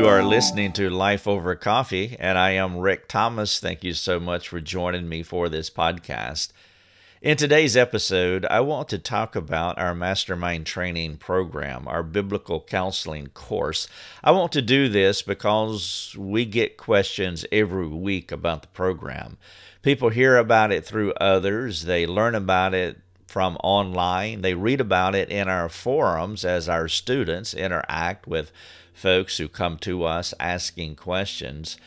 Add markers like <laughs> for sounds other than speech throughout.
You are listening to Life Over Coffee, and I am Rick Thomas. Thank you so much for joining me for this podcast. In today's episode, I want to talk about our mastermind training program, our biblical counseling course. I want to do this because we get questions every week about the program. People hear about it through others, they learn about it from online, they read about it in our forums as our students interact with folks who come to us asking questions.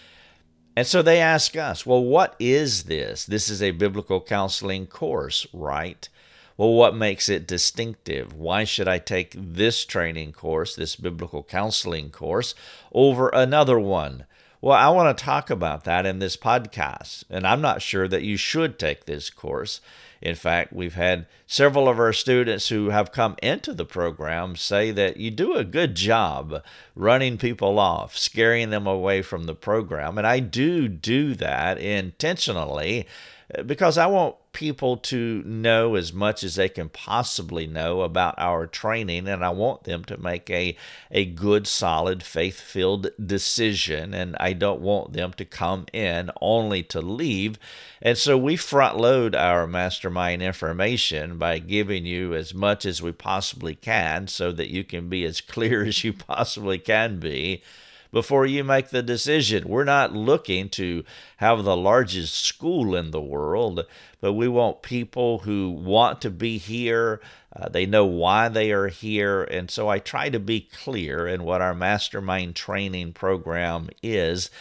And so they ask us, well, what is this? This is a biblical counseling course, right? Well, what makes it distinctive? Why should I take this training course, this biblical counseling course, over another one? Well, I want to talk about that in this podcast, and I'm not sure that you should take this course. In fact, we've had several of our students who have come into the program say that you do a good job running people off, scaring them away from the program. And I do do that intentionally because I want people to know as much as they can possibly know about our training, and I want them to make a, a good, solid, faith filled decision. And I don't want them to come in only to leave. And so we front load our mastermind information by giving you as much as we possibly can so that you can be as <laughs> clear as you possibly can be before you make the decision. We're not looking to have the largest school in the world, but we want people who want to be here. Uh, they know why they are here. And so I try to be clear in what our mastermind training program is.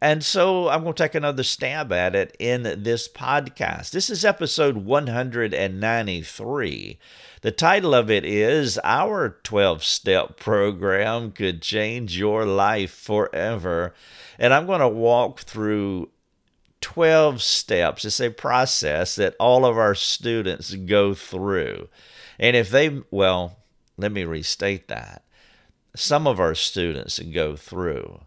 And so I'm going to take another stab at it in this podcast. This is episode 193. The title of it is Our 12 Step Program Could Change Your Life Forever. And I'm going to walk through 12 steps. It's a process that all of our students go through. And if they, well, let me restate that. Some of our students go through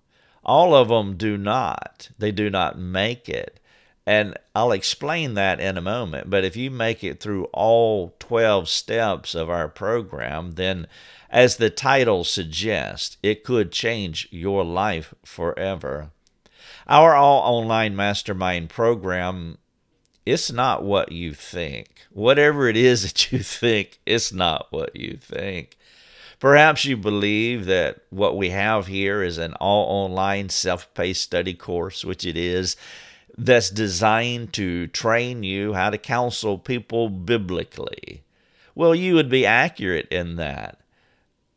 all of them do not. They do not make it. And I'll explain that in a moment. But if you make it through all 12 steps of our program, then as the title suggests, it could change your life forever. Our all online mastermind program it's not what you think. Whatever it is <laughs> that you think, it's not what you think. Perhaps you believe that what we have here is an all online self paced study course, which it is, that's designed to train you how to counsel people biblically. Well, you would be accurate in that.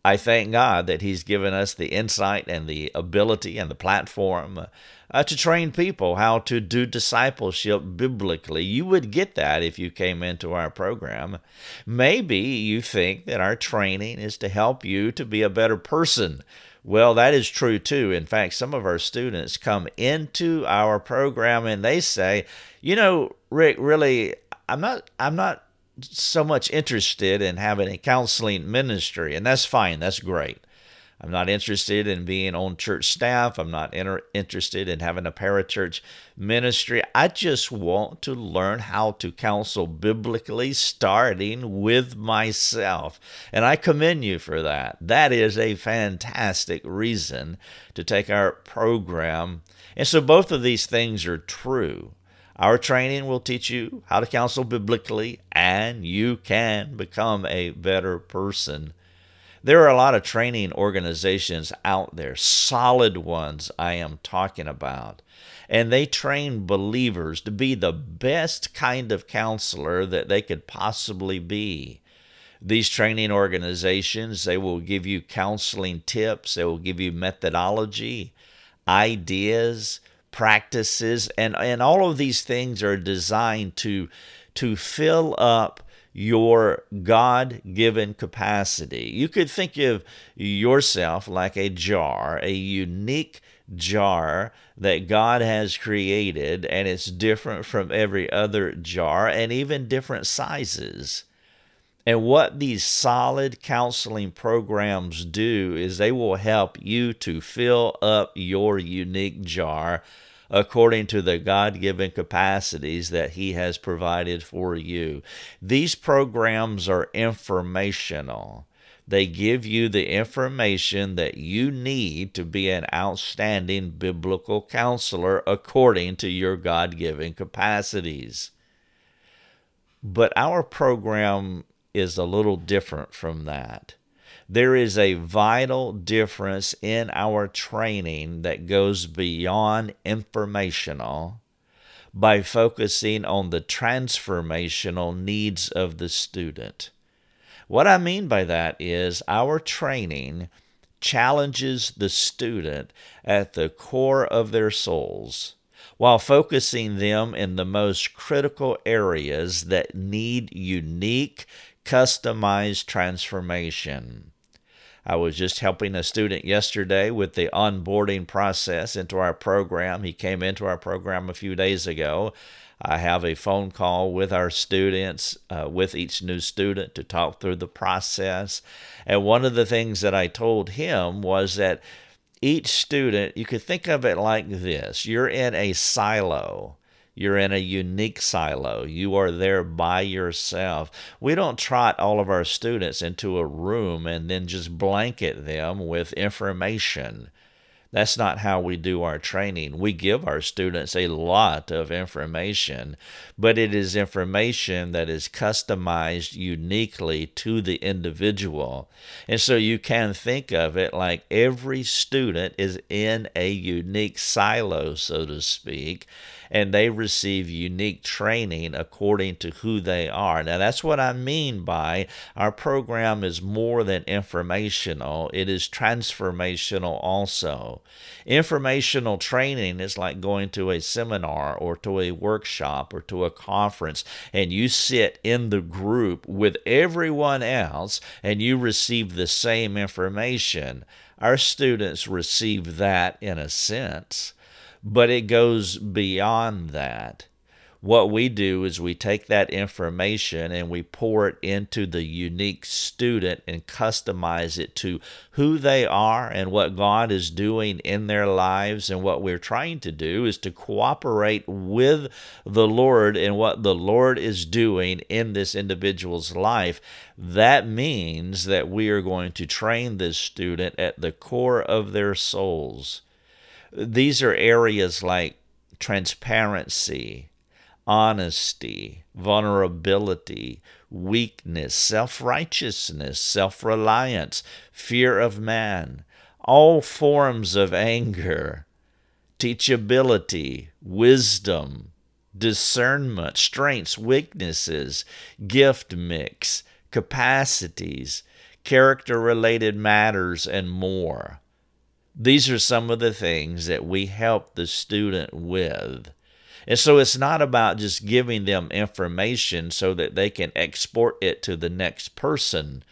I thank God that He's given us the insight and the ability and the platform uh, to train people how to do discipleship biblically. You would get that if you came into our program. Maybe you think that our training is to help you to be a better person. Well, that is true too. In fact, some of our students come into our program and they say, "You know, Rick, really I'm not I'm not so much interested in having a counseling ministry, and that's fine. That's great. I'm not interested in being on church staff. I'm not inter- interested in having a parachurch ministry. I just want to learn how to counsel biblically, starting with myself. And I commend you for that. That is a fantastic reason to take our program. And so both of these things are true. Our training will teach you how to counsel biblically, and you can become a better person. There are a lot of training organizations out there, solid ones I am talking about, and they train believers to be the best kind of counselor that they could possibly be. These training organizations, they will give you counseling tips, they will give you methodology, ideas, practices, and, and all of these things are designed to, to fill up your God given capacity. You could think of yourself like a jar, a unique jar that God has created, and it's different from every other jar and even different sizes. And what these solid counseling programs do is they will help you to fill up your unique jar according to the God given capacities that He has provided for you. These programs are informational. They give you the information that you need to be an outstanding biblical counselor according to your God given capacities. But our program is a little different from that. There is a vital difference in our training that goes beyond informational by focusing on the transformational needs of the student. What I mean by that is our training challenges the student at the core of their souls while focusing them in the most critical areas that need unique, customized transformation. I was just helping a student yesterday with the onboarding process into our program. He came into our program a few days ago. I have a phone call with our students, uh, with each new student to talk through the process. And one of the things that I told him was that each student, you could think of it like this you're in a silo. You're in a unique silo. You are there by yourself. We don't trot all of our students into a room and then just blanket them with information. That's not how we do our training. We give our students a lot of information, but it is information that is customized uniquely to the individual. And so you can think of it like every student is in a unique silo, so to speak and they receive unique training according to who they are. Now, that's what I mean by our program is more than informational, it is transformational also. Informational training is like going to a seminar or to a workshop or to a conference, and you sit in the group with everyone else and you receive the same information. Our students receive that in a sense but it goes beyond that. What we do is we take that information and we pour it into the unique student and customize it to who they are and what God is doing in their lives. And what we're trying to do is to cooperate with the Lord and what the Lord is doing in this individual's life. That means that we are going to train this student at the core of their souls these are areas like transparency, honesty, vulnerability, weakness, self righteousness, self reliance, fear of man, all forms of anger, teachability, wisdom, discernment, strengths, weaknesses, gift mix, capacities, character related matters, and more. These are some of the things that we help the student with. And so it's not about just giving them information so that they can export it to the next person.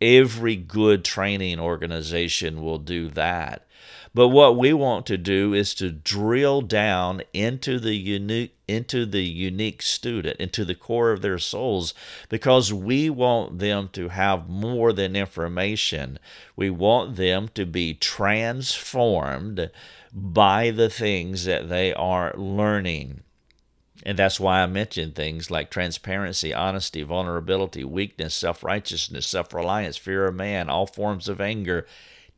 Every good training organization will do that. But what we want to do is to drill down into the unique into the unique student, into the core of their souls, because we want them to have more than information. We want them to be transformed by the things that they are learning. And that's why I mentioned things like transparency, honesty, vulnerability, weakness, self righteousness, self reliance, fear of man, all forms of anger,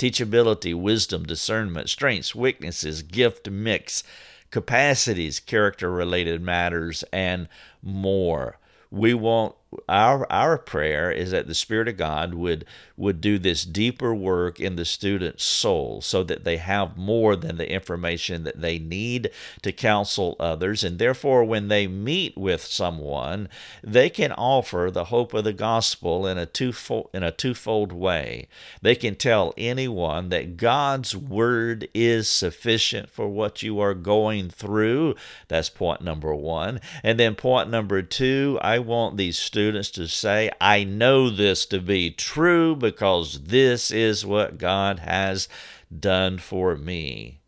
teachability, wisdom, discernment, strengths, weaknesses, gift mix, capacities, character related matters, and more. We want our our prayer is that the Spirit of God would would do this deeper work in the student's soul so that they have more than the information that they need to counsel others. And therefore when they meet with someone they can offer the hope of the gospel in a twofold in a twofold way. They can tell anyone that God's word is sufficient for what you are going through. That's point number 1 and then point number 2 I want these students students to say, I know this to be true because this is what God has done for me.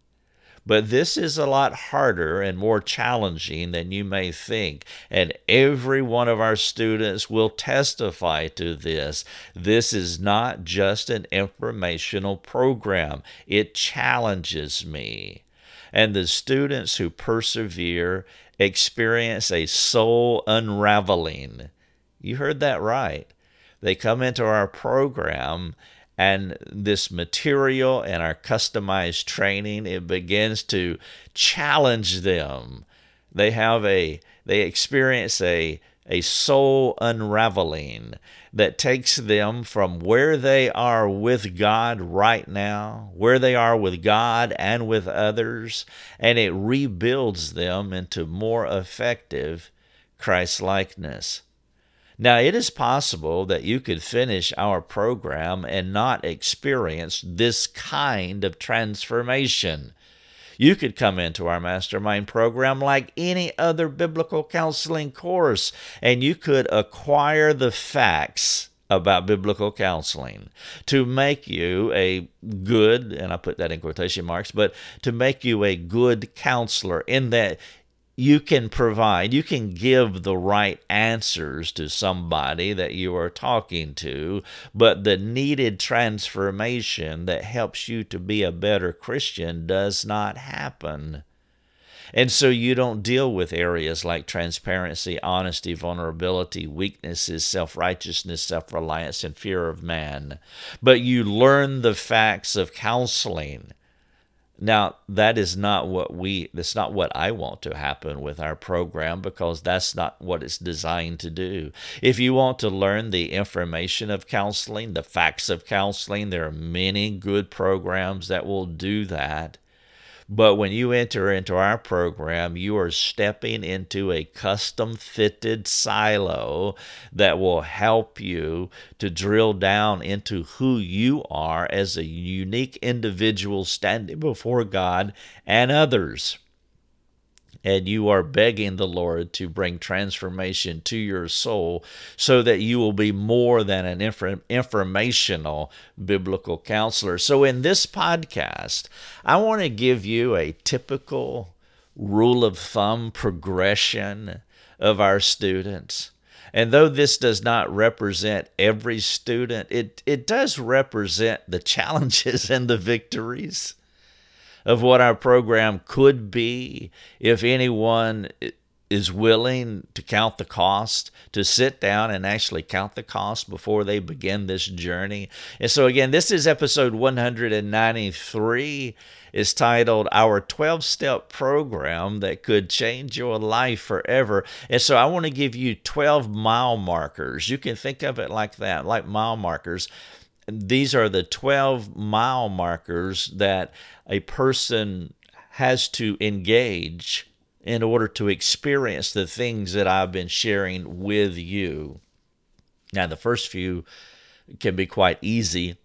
But this is a lot harder and more challenging than you may think. And every one of our students will testify to this. This is not just an informational program, it challenges me. And the students who persevere experience a soul unraveling you heard that right. They come into our program and this material and our customized training it begins to challenge them they have a they experience a a soul unraveling that takes them from where they are with God right now, where they are with God and with others, and it rebuilds them into more effective Christ likeness. Now, it is possible that you could finish our program and not experience this kind of transformation. You could come into our mastermind program like any other biblical counseling course, and you could acquire the facts about biblical counseling to make you a good, and I put that in quotation marks, but to make you a good counselor in that you can provide, you can give the right answers to somebody that you are talking to, but the needed transformation that helps you to be a better Christian does not happen. And so you don't deal with areas like transparency, honesty, vulnerability, weaknesses, self righteousness, self reliance, and fear of man. But you learn the facts of counseling now, that is not what we, that's not what I want to happen with our program because that's not what it's designed to do. If you want to learn the information of counseling, the facts of counseling, there are many good programs that will do that. But when you enter into our program, you are stepping into a custom fitted silo that will help you to drill down into who you are as a unique individual standing before God and others and you are begging the Lord to bring transformation to your soul so that you will be more than an informational biblical counselor. So, in this podcast, I want to give you a typical rule of thumb progression of our students. And though this does not represent every student, it, it does represent the challenges <laughs> and the victories of what our program could be if anyone is willing to count the cost, to sit down and actually count the cost before they begin this journey. And so, again, this is episode 193. Is titled Our 12 Step Program That Could Change Your Life Forever. And so, I want to give you 12 mile markers. You can think of it like that, like mile markers these are the 12 mile markers that a person has to engage in order to experience the things that I've been sharing with you. Now, the first few can be quite easy,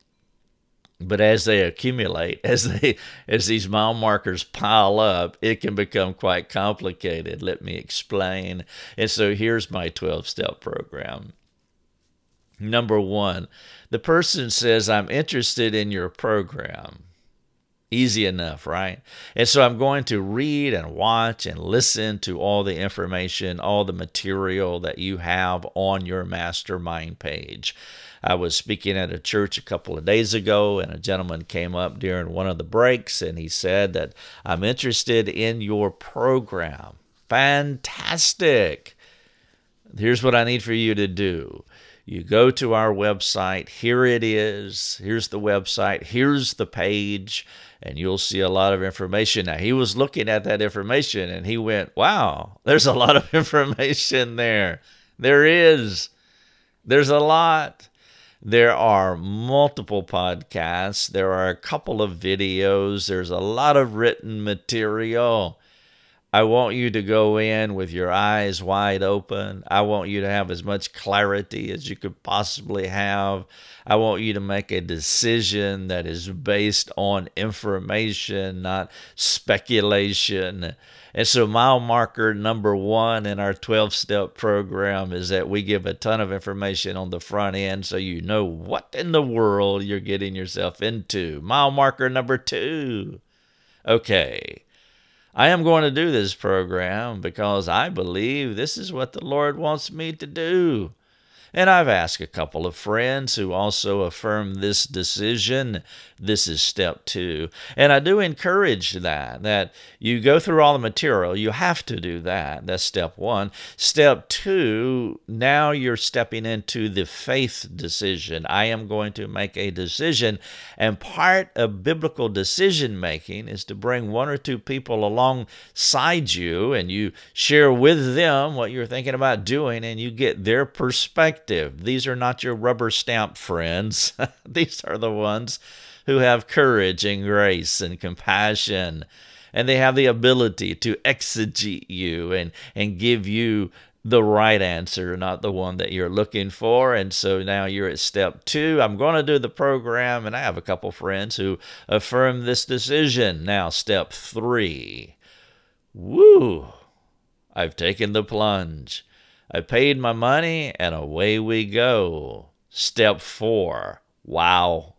but as they accumulate, <laughs> as they as these mile markers pile up, it can become quite complicated. Let me explain. And so here's my 12 step program. Number one, the person says, I'm interested in your program. Easy enough, right? And so I'm going to read and watch and listen to all the information, all the material that you have on your mastermind page. I was speaking at a church a couple of days ago, and a gentleman came up during one of the breaks and he said that I'm interested in your program. Fantastic. Here's what I need for you to do you go to our website. Here it is. Here's the website. Here's the page. And you'll see a lot of information. Now, he was looking at that information and he went, Wow, there's a lot of <laughs> information there. There is. There's a lot. There are multiple podcasts. There are a couple of videos. There's a lot of written material. I want you to go in with your eyes wide open. I want you to have as much clarity as you could possibly have. I want you to make a decision that is based on information, not speculation. And so, mile marker number one in our 12 step program is that we give a ton of information on the front end so you know what in the world you're getting yourself into. Mile marker number two. Okay I am going to do this program because I believe this is what the Lord wants me to do. And I've asked a couple of friends who also affirm this decision. This is step two. And I do encourage that, that you go through all the material. You have to do that. That's step one. Step two, now you're stepping into the faith decision. I am going to make a decision. And part of biblical decision making is to bring one or two people alongside you and you share with them what you're thinking about doing and you get their perspective. These are not your rubber stamp friends, <laughs> these are the ones who have courage and grace and compassion. And they have the ability to exegete you and, and give you the right answer, not the one that you're looking for. And so now you're at step two. I'm going to do the program, and I have a couple friends who affirm this decision. Now, step three. Woo! I've taken the plunge. I paid my money, and away we go. Step four. Wow.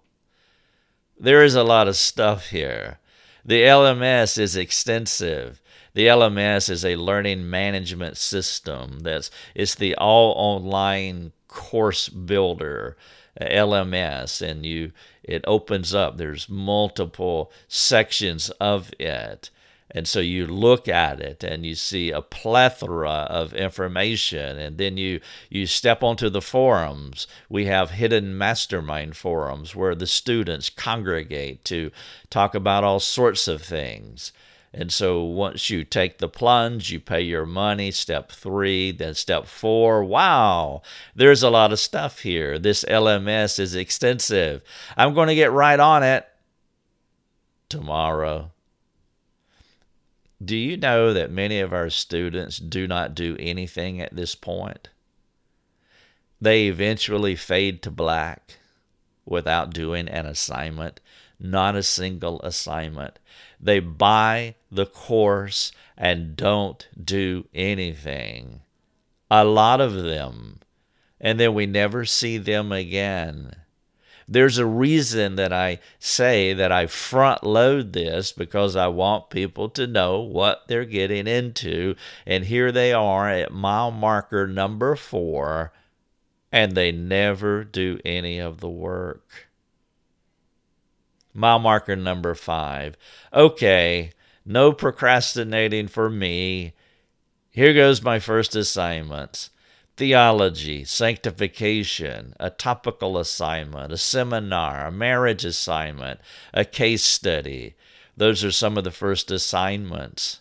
There is a lot of stuff here. The LMS is extensive. The LMS is a learning management system. That's it's the all online course builder. Uh, LMS and you it opens up there's multiple sections of it and so you look at it and you see a plethora of information and then you you step onto the forums we have hidden mastermind forums where the students congregate to talk about all sorts of things and so once you take the plunge, you pay your money. Step three, then step four. Wow, there's a lot of stuff here. This LMS is extensive. I'm going to get right on it tomorrow. Do you know that many of our students do not do anything at this point? They eventually fade to black without doing an assignment, not a single assignment. They buy the course and don't do anything. A lot of them. And then we never see them again. There's a reason that I say that I front load this because I want people to know what they're getting into. And here they are at mile marker number four, and they never do any of the work. Mile marker number five. Okay, no procrastinating for me. Here goes my first assignments theology, sanctification, a topical assignment, a seminar, a marriage assignment, a case study. Those are some of the first assignments.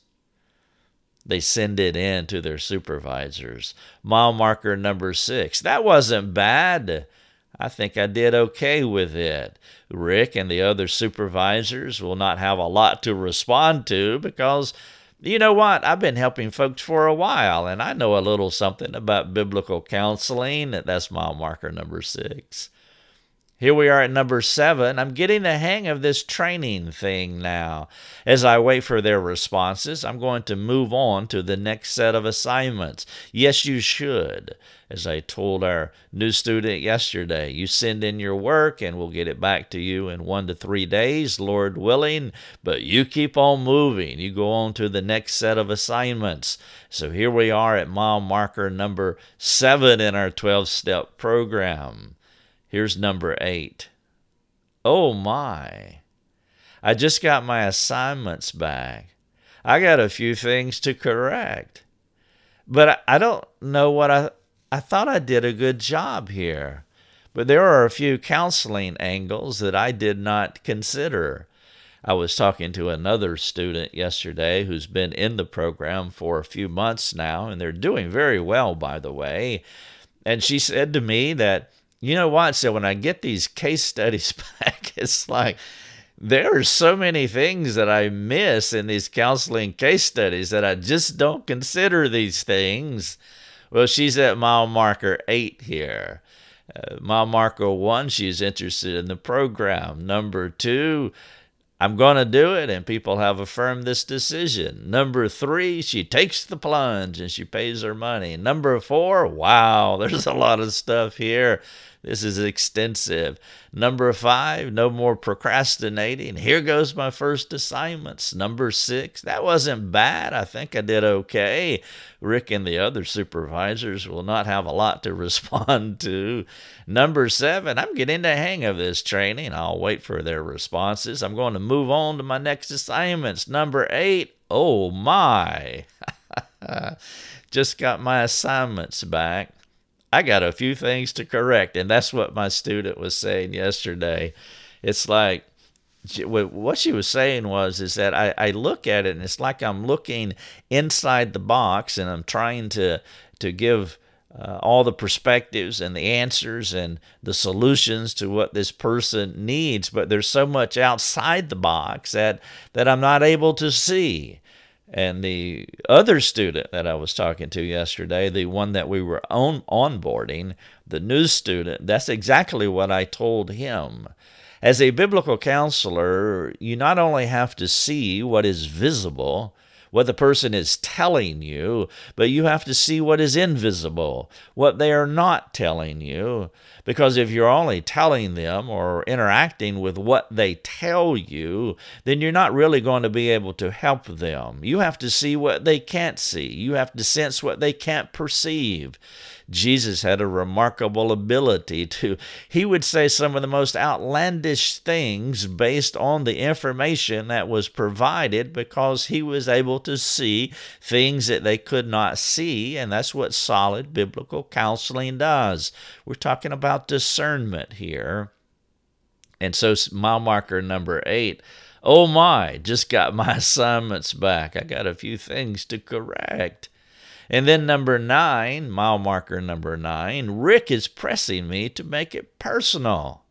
They send it in to their supervisors. Mile marker number six. That wasn't bad. I think I did okay with it. Rick and the other supervisors will not have a lot to respond to because you know what? I've been helping folks for a while and I know a little something about biblical counseling. That's mile marker number six. Here we are at number seven. I'm getting the hang of this training thing now. As I wait for their responses, I'm going to move on to the next set of assignments. Yes, you should. As I told our new student yesterday, you send in your work and we'll get it back to you in one to three days, Lord willing. But you keep on moving. You go on to the next set of assignments. So here we are at mile marker number seven in our 12 step program. Here's number eight. Oh my. I just got my assignments back. I got a few things to correct. But I don't know what I I thought I did a good job here. But there are a few counseling angles that I did not consider. I was talking to another student yesterday who's been in the program for a few months now, and they're doing very well, by the way. And she said to me that you know what? So when I get these case studies <laughs> back, it's like there are so many things that I miss in these counseling case studies that I just don't consider these things. Well, she's at mile marker eight here. Uh, mile marker one, she's interested in the program. Number two, I'm going to do it, and people have affirmed this decision. Number three, she takes the plunge and she pays her money. Number four, wow, <laughs> there's a lot of stuff here. This is extensive. Number five, no more procrastinating. Here goes my first assignments. Number six, that wasn't bad. I think I did okay. Rick and the other supervisors will not have a lot to <laughs> respond to. Number seven, I'm getting the hang of this training. I'll wait for their responses. I'm going to move on to my next assignments. Number eight, oh my. <laughs> Just got my assignments back. I got a few things to correct. And that's what my student was saying yesterday. It's like, what she was saying was is that I, I look at it and it's like I'm looking inside the box and I'm trying to to give uh, all the perspectives and the answers and the solutions to what this person needs but there's so much outside the box that that I'm not able to see and the other student that I was talking to yesterday, the one that we were on onboarding, the new student, that's exactly what I told him. As a biblical counselor, you not only have to see what is visible, what the person is telling you, but you have to see what is invisible, what they are not telling you. Because if you're only telling them or interacting with what they tell you, then you're not really going to be able to help them. You have to see what they can't see, you have to sense what they can't perceive. Jesus had a remarkable ability to, he would say some of the most outlandish things based on the information that was provided because he was able to see things that they could not see. And that's what solid biblical counseling does. We're talking about discernment here. And so, mile marker number eight. Oh my, just got my <laughs> assignments back. I got a few things to correct. And then number nine, mile marker number nine, Rick is pressing me to make it personal.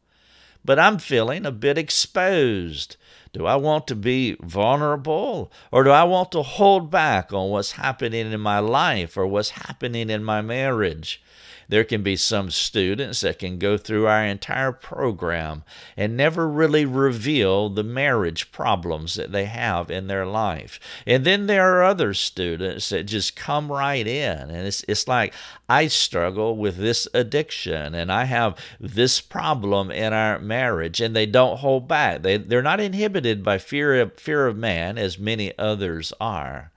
But I'm feeling a bit exposed. Do I want to be vulnerable or do I want to hold back on what's happening in my life or what's happening in my marriage? There can be some students that can go through our entire program and never really reveal the marriage problems that they have in their life. And then there are other students that just come right in and it's it's like I struggle with this addiction and I have this problem in our marriage and they don't hold back. They they're not inhibited by fear of fear of man as many others are.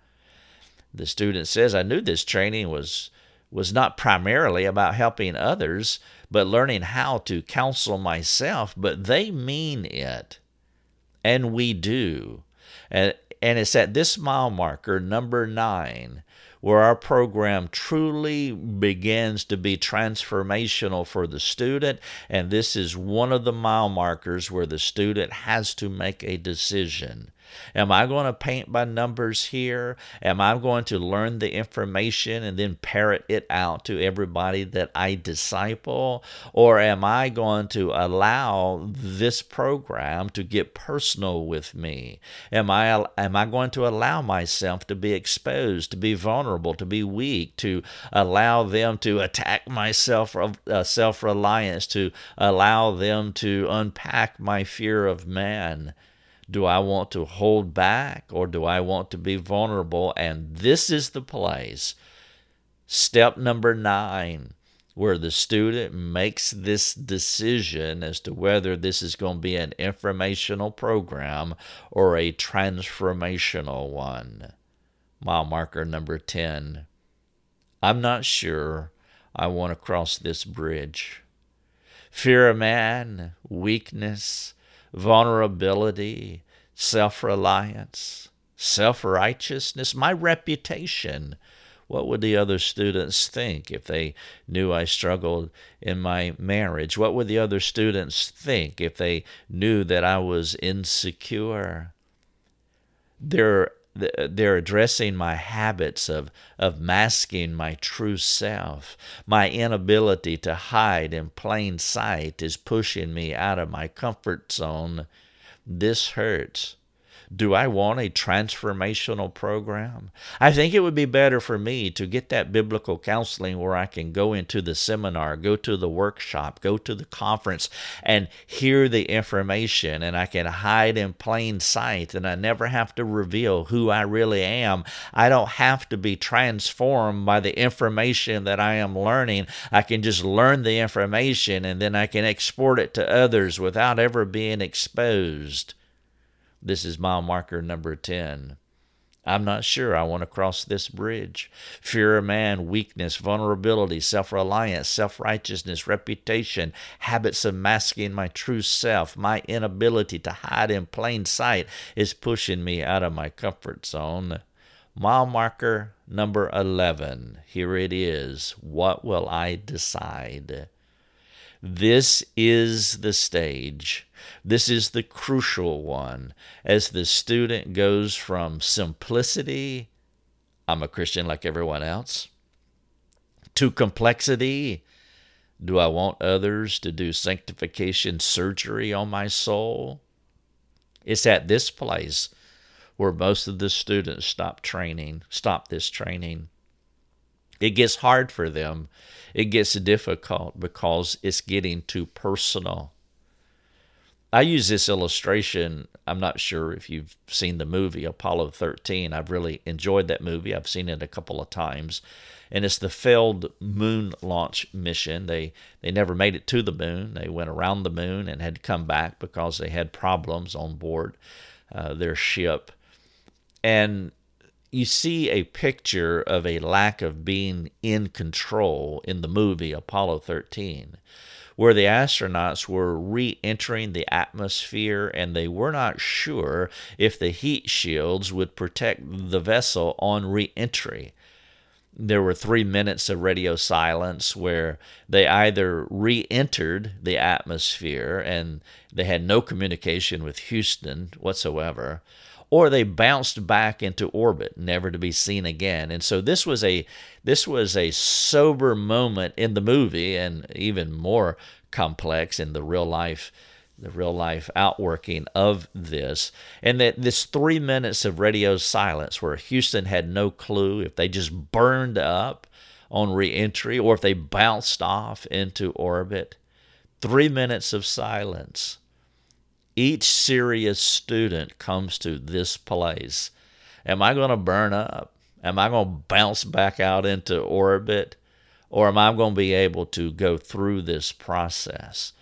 The student says, I knew this training was was not primarily about helping others, but learning how to counsel myself, but they mean it. And we do. And, and it's at this mile marker, number nine, where our program truly begins to be transformational for the student. And this is one of the mile markers where the student has to make a decision. Am I going to paint by numbers here? Am I going to learn the information and then parrot it out to everybody that I disciple? Or am I going to allow this program to get personal with me? Am I, am I going to allow myself to be exposed, to be vulnerable, to be weak, to allow them to attack my self uh, self reliance, to allow them to unpack my fear of man? Do I want to hold back or do I want to be vulnerable? And this is the place. Step number nine, where the student makes this decision as to whether this is going to be an informational program or a transformational one. Mile marker number 10. I'm not sure I want to cross this bridge. Fear of man, weakness, vulnerability, self reliance, self righteousness, my reputation. What would the other students think if they knew I struggled in my marriage? What would the other students think if they knew that I was insecure? They're they're addressing my habits of, of masking my true self. My inability to hide in plain sight is pushing me out of my comfort zone. This hurts. Do I want a transformational program? I think it would be better for me to get that biblical counseling where I can go into the seminar, go to the workshop, go to the conference, and hear the information, and I can hide in plain sight, and I never have to reveal who I really am. I don't have to be transformed by the information that I am learning. I can just learn the information, and then I can export it to others without ever being exposed. This is mile marker number 10. I'm not sure I want to cross this bridge. Fear of man, weakness, vulnerability, self reliance, self righteousness, reputation, habits of masking my true self, my inability to hide in plain sight is pushing me out of my comfort zone. Mile marker number 11. Here it is. What will I decide? This is the stage. This is the crucial one as the student goes from simplicity, I'm a Christian like everyone else, to complexity. Do I want others to do sanctification surgery on my soul? It's at this place where most of the students stop training, stop this training. It gets hard for them it gets difficult because it's getting too personal. I use this illustration. I'm not sure if you've seen the movie Apollo 13. I've really enjoyed that movie. I've seen it a couple of times. And it's the failed moon launch mission. They they never made it to the moon. They went around the moon and had to come back because they had problems on board uh, their ship. And you see a picture of a lack of being in control in the movie Apollo 13, where the astronauts were re entering the atmosphere and they were not sure if the heat shields would protect the vessel on re entry. There were three minutes of radio silence where they either re entered the atmosphere and they had no communication with Houston whatsoever or they bounced back into orbit, never to be seen again. And so this was a this was a sober moment in the movie, and even more complex in the real life the real life outworking of this. And that this three minutes of radio silence where Houston had no clue if they just burned up on reentry or if they bounced off into orbit. Three minutes of silence each serious student comes to this place. Am I going to burn up? Am I going to bounce back out into orbit? Or am I going to be able to go through this process?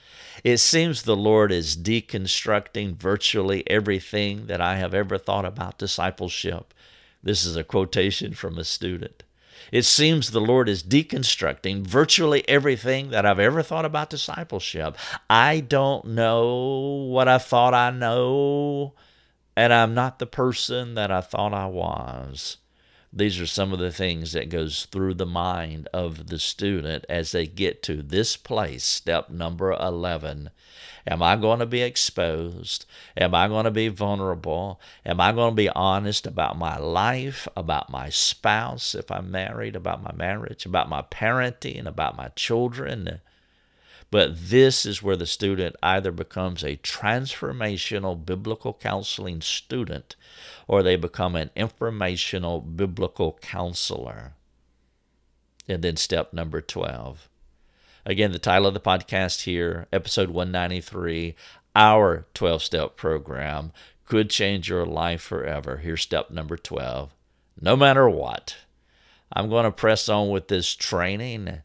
It seems the Lord is deconstructing virtually everything that I have ever thought about discipleship. This is a quotation from a student. It seems the Lord is deconstructing virtually everything that I've ever thought about discipleship. I don't know what I thought I know, and I'm not the person that I thought I was. These are some of the things that goes through the mind of the student as they get to this place, step number 11. Am I going to be exposed? Am I going to be vulnerable? Am I going to be honest about my life, about my spouse, if I'm married, about my marriage, about my parenting, about my children? But this is where the student either becomes a transformational biblical counseling student or they become an informational biblical counselor. And then step number 12. Again, the title of the podcast here, episode 193, our 12 step program could change your life forever. Here's step number 12. No matter what, I'm going to press on with this training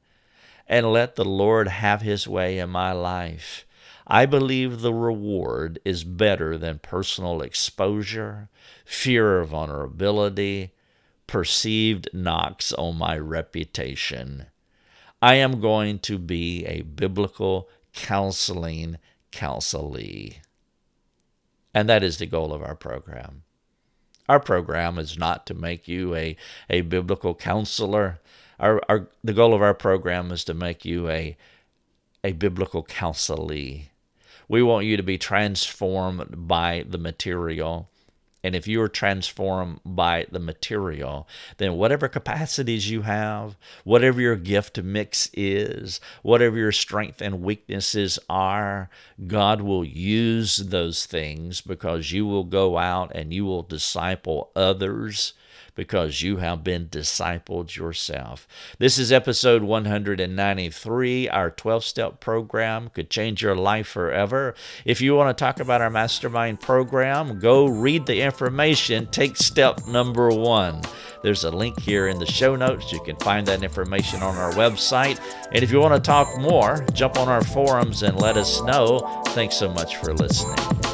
and let the Lord have His way in my life. I believe the reward is better than personal exposure, fear of vulnerability, perceived knocks on my reputation. I am going to be a biblical counseling counselee. And that is the goal of our program. Our program is not to make you a, a biblical counselor. Our, our, the goal of our program is to make you a, a biblical counselee. We want you to be transformed by the material And if you are transformed by the material, then whatever capacities you have, whatever your gift mix is, whatever your strength and weaknesses are, God will use those things because you will go out and you will disciple others because you have been discipled yourself. This is episode 193. Our 12 step program could change your life forever. If you want to talk about our mastermind program, go read the information. Take step number one. There's a link here in the show notes. You can find that information on our website. And if you want to talk more, jump on our forums and let us know. Thanks so much for listening.